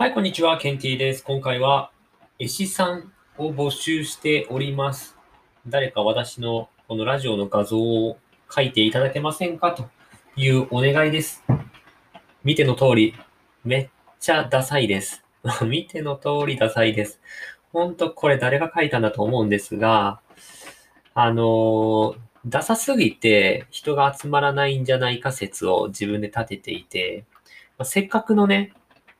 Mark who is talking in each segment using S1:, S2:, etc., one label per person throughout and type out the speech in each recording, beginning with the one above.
S1: はい、こんにちは。ケンティーです。今回は、絵師さんを募集しております。誰か私のこのラジオの画像を描いていただけませんか？というお願いです。見ての通り、めっちゃダサいです。見ての通りダサいです。ほんとこれ誰が描いたんだと思うんですが、あの、ダサすぎて人が集まらないんじゃないか説を自分で立てていて、まあ、せっかくのね、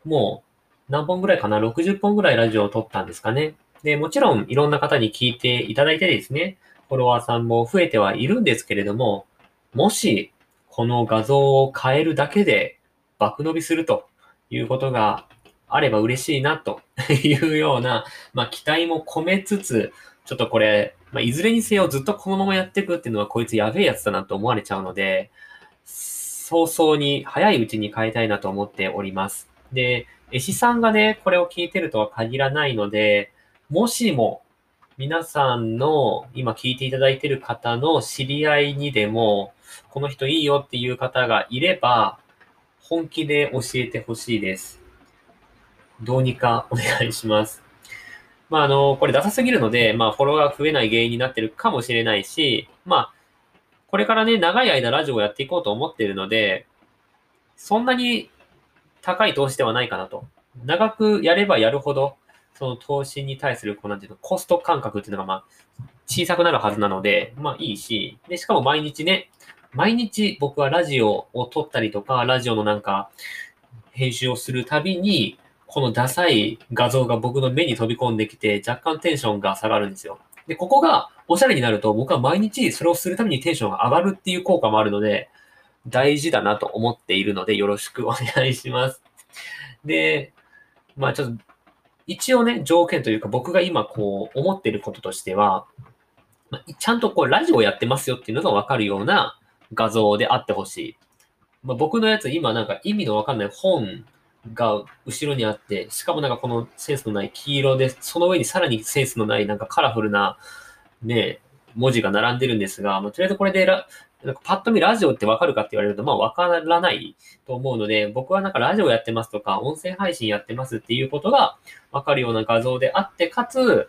S1: もう何本ぐらいかな ?60 本ぐらいラジオを撮ったんですかね。で、もちろんいろんな方に聞いていただいてですね、フォロワーさんも増えてはいるんですけれども、もしこの画像を変えるだけで爆伸びするということがあれば嬉しいなと いうような、まあ期待も込めつつ、ちょっとこれ、まあ、いずれにせよずっとこのままやっていくっていうのはこいつやべえやつだなと思われちゃうので、早々に早いうちに変えたいなと思っております。で、絵師さんがね、これを聞いてるとは限らないので、もしも皆さんの今聞いていただいてる方の知り合いにでも、この人いいよっていう方がいれば、本気で教えてほしいです。どうにか お願いします。まあ、あの、これダサすぎるので、まあ、フォロワーが増えない原因になってるかもしれないし、まあ、これからね、長い間ラジオをやっていこうと思っているので、そんなに高い投資ではないかなと。長くやればやるほど、その投資に対する、こうなんていうの、コスト感覚っていうのが、まあ、小さくなるはずなので、まあいいし、で、しかも毎日ね、毎日僕はラジオを撮ったりとか、ラジオのなんか、編集をするたびに、このダサい画像が僕の目に飛び込んできて、若干テンションが下がるんですよ。で、ここがおしゃれになると、僕は毎日それをするためにテンションが上がるっていう効果もあるので、大事だなと思っているので、よろしくお願いします。で、まあちょっと、一応ね、条件というか、僕が今こう思っていることとしては、ま、ちゃんとこうラジオやってますよっていうのがわかるような画像であってほしい。まあ、僕のやつ今なんか意味のわかんない本が後ろにあって、しかもなんかこのセンスのない黄色で、その上にさらにセンスのないなんかカラフルなね、文字が並んでるんですが、まあ、とりあえずこれでなんかパッと見ラジオってわかるかって言われると、まあわからないと思うので、僕はなんかラジオやってますとか、音声配信やってますっていうことがわかるような画像であって、かつ、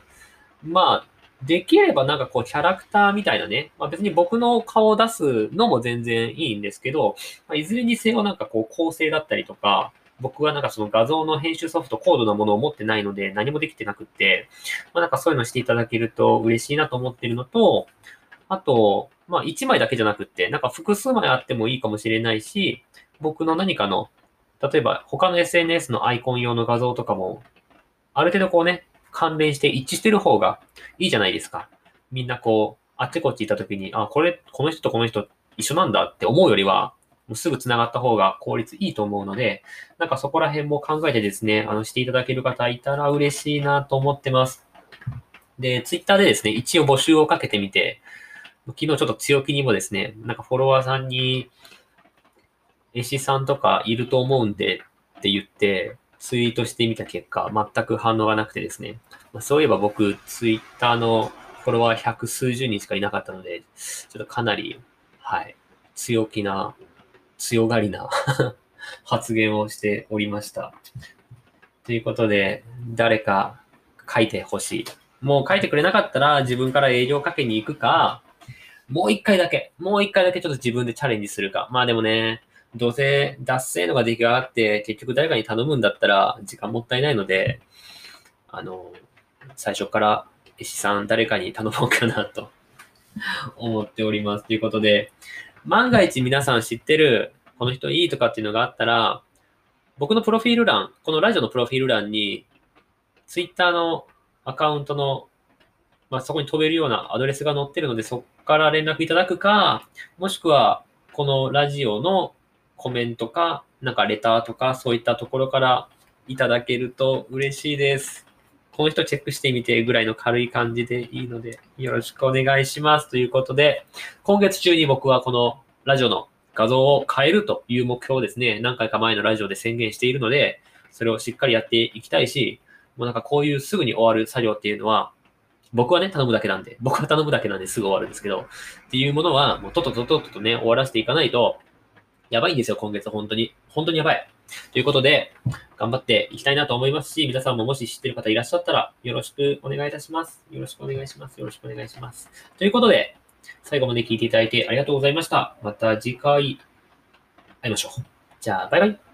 S1: まあ、できればなんかこうキャラクターみたいなね、まあ別に僕の顔を出すのも全然いいんですけど、まあ、いずれにせよなんかこう構成だったりとか、僕はなんかその画像の編集ソフト、高度なものを持ってないので何もできてなくって、まあなんかそういうのしていただけると嬉しいなと思ってるのと、あと、まあ1枚だけじゃなくって、なんか複数枚あってもいいかもしれないし、僕の何かの、例えば他の SNS のアイコン用の画像とかも、ある程度こうね、関連して一致してる方がいいじゃないですか。みんなこう、あっちこっち行った時に、あ、これ、この人とこの人一緒なんだって思うよりは、もうすぐ繋がった方が効率いいと思うので、なんかそこら辺も考えてですね、あの、していただける方いたら嬉しいなと思ってます。で、ツイッターでですね、一応募集をかけてみて、昨日ちょっと強気にもですね、なんかフォロワーさんに、絵師さんとかいると思うんでって言って、ツイートしてみた結果、全く反応がなくてですね。まあ、そういえば僕、ツイッターのフォロワー百数十人しかいなかったので、ちょっとかなり、はい、強気な、強がりな 発言をしておりました。ということで、誰か書いてほしい。もう書いてくれなかったら自分から営業かけに行くか、もう一回だけ、もう一回だけちょっと自分でチャレンジするか。まあでもね、どうせ脱製のが出来上がって、結局誰かに頼むんだったら時間もったいないので、あの、最初から絵師さん誰かに頼もうかなと思っております。ということで、万が一皆さん知ってる、この人いいとかっていうのがあったら、僕のプロフィール欄、このラジオのプロフィール欄に、ツイッターのアカウントのまあ、そこに飛べるようなアドレスが載ってるので、そこから連絡いただくか、もしくは、このラジオのコメントか、なんかレターとか、そういったところからいただけると嬉しいです。この人チェックしてみてぐらいの軽い感じでいいので、よろしくお願いします。ということで、今月中に僕はこのラジオの画像を変えるという目標をですね、何回か前のラジオで宣言しているので、それをしっかりやっていきたいし、もうなんかこういうすぐに終わる作業っていうのは、僕はね、頼むだけなんで、僕は頼むだけなんですぐ終わるんですけど、っていうものは、もうとっとととっととね、終わらせていかないと、やばいんですよ、今月、本当に。本当にやばい。ということで、頑張っていきたいなと思いますし、皆さんももし知ってる方いらっしゃったら、よろしくお願いいたします。よろしくお願いします。よろしくお願いします。ということで、最後まで聞いていただいてありがとうございました。また次回会いましょう。じゃあ、バイバイ。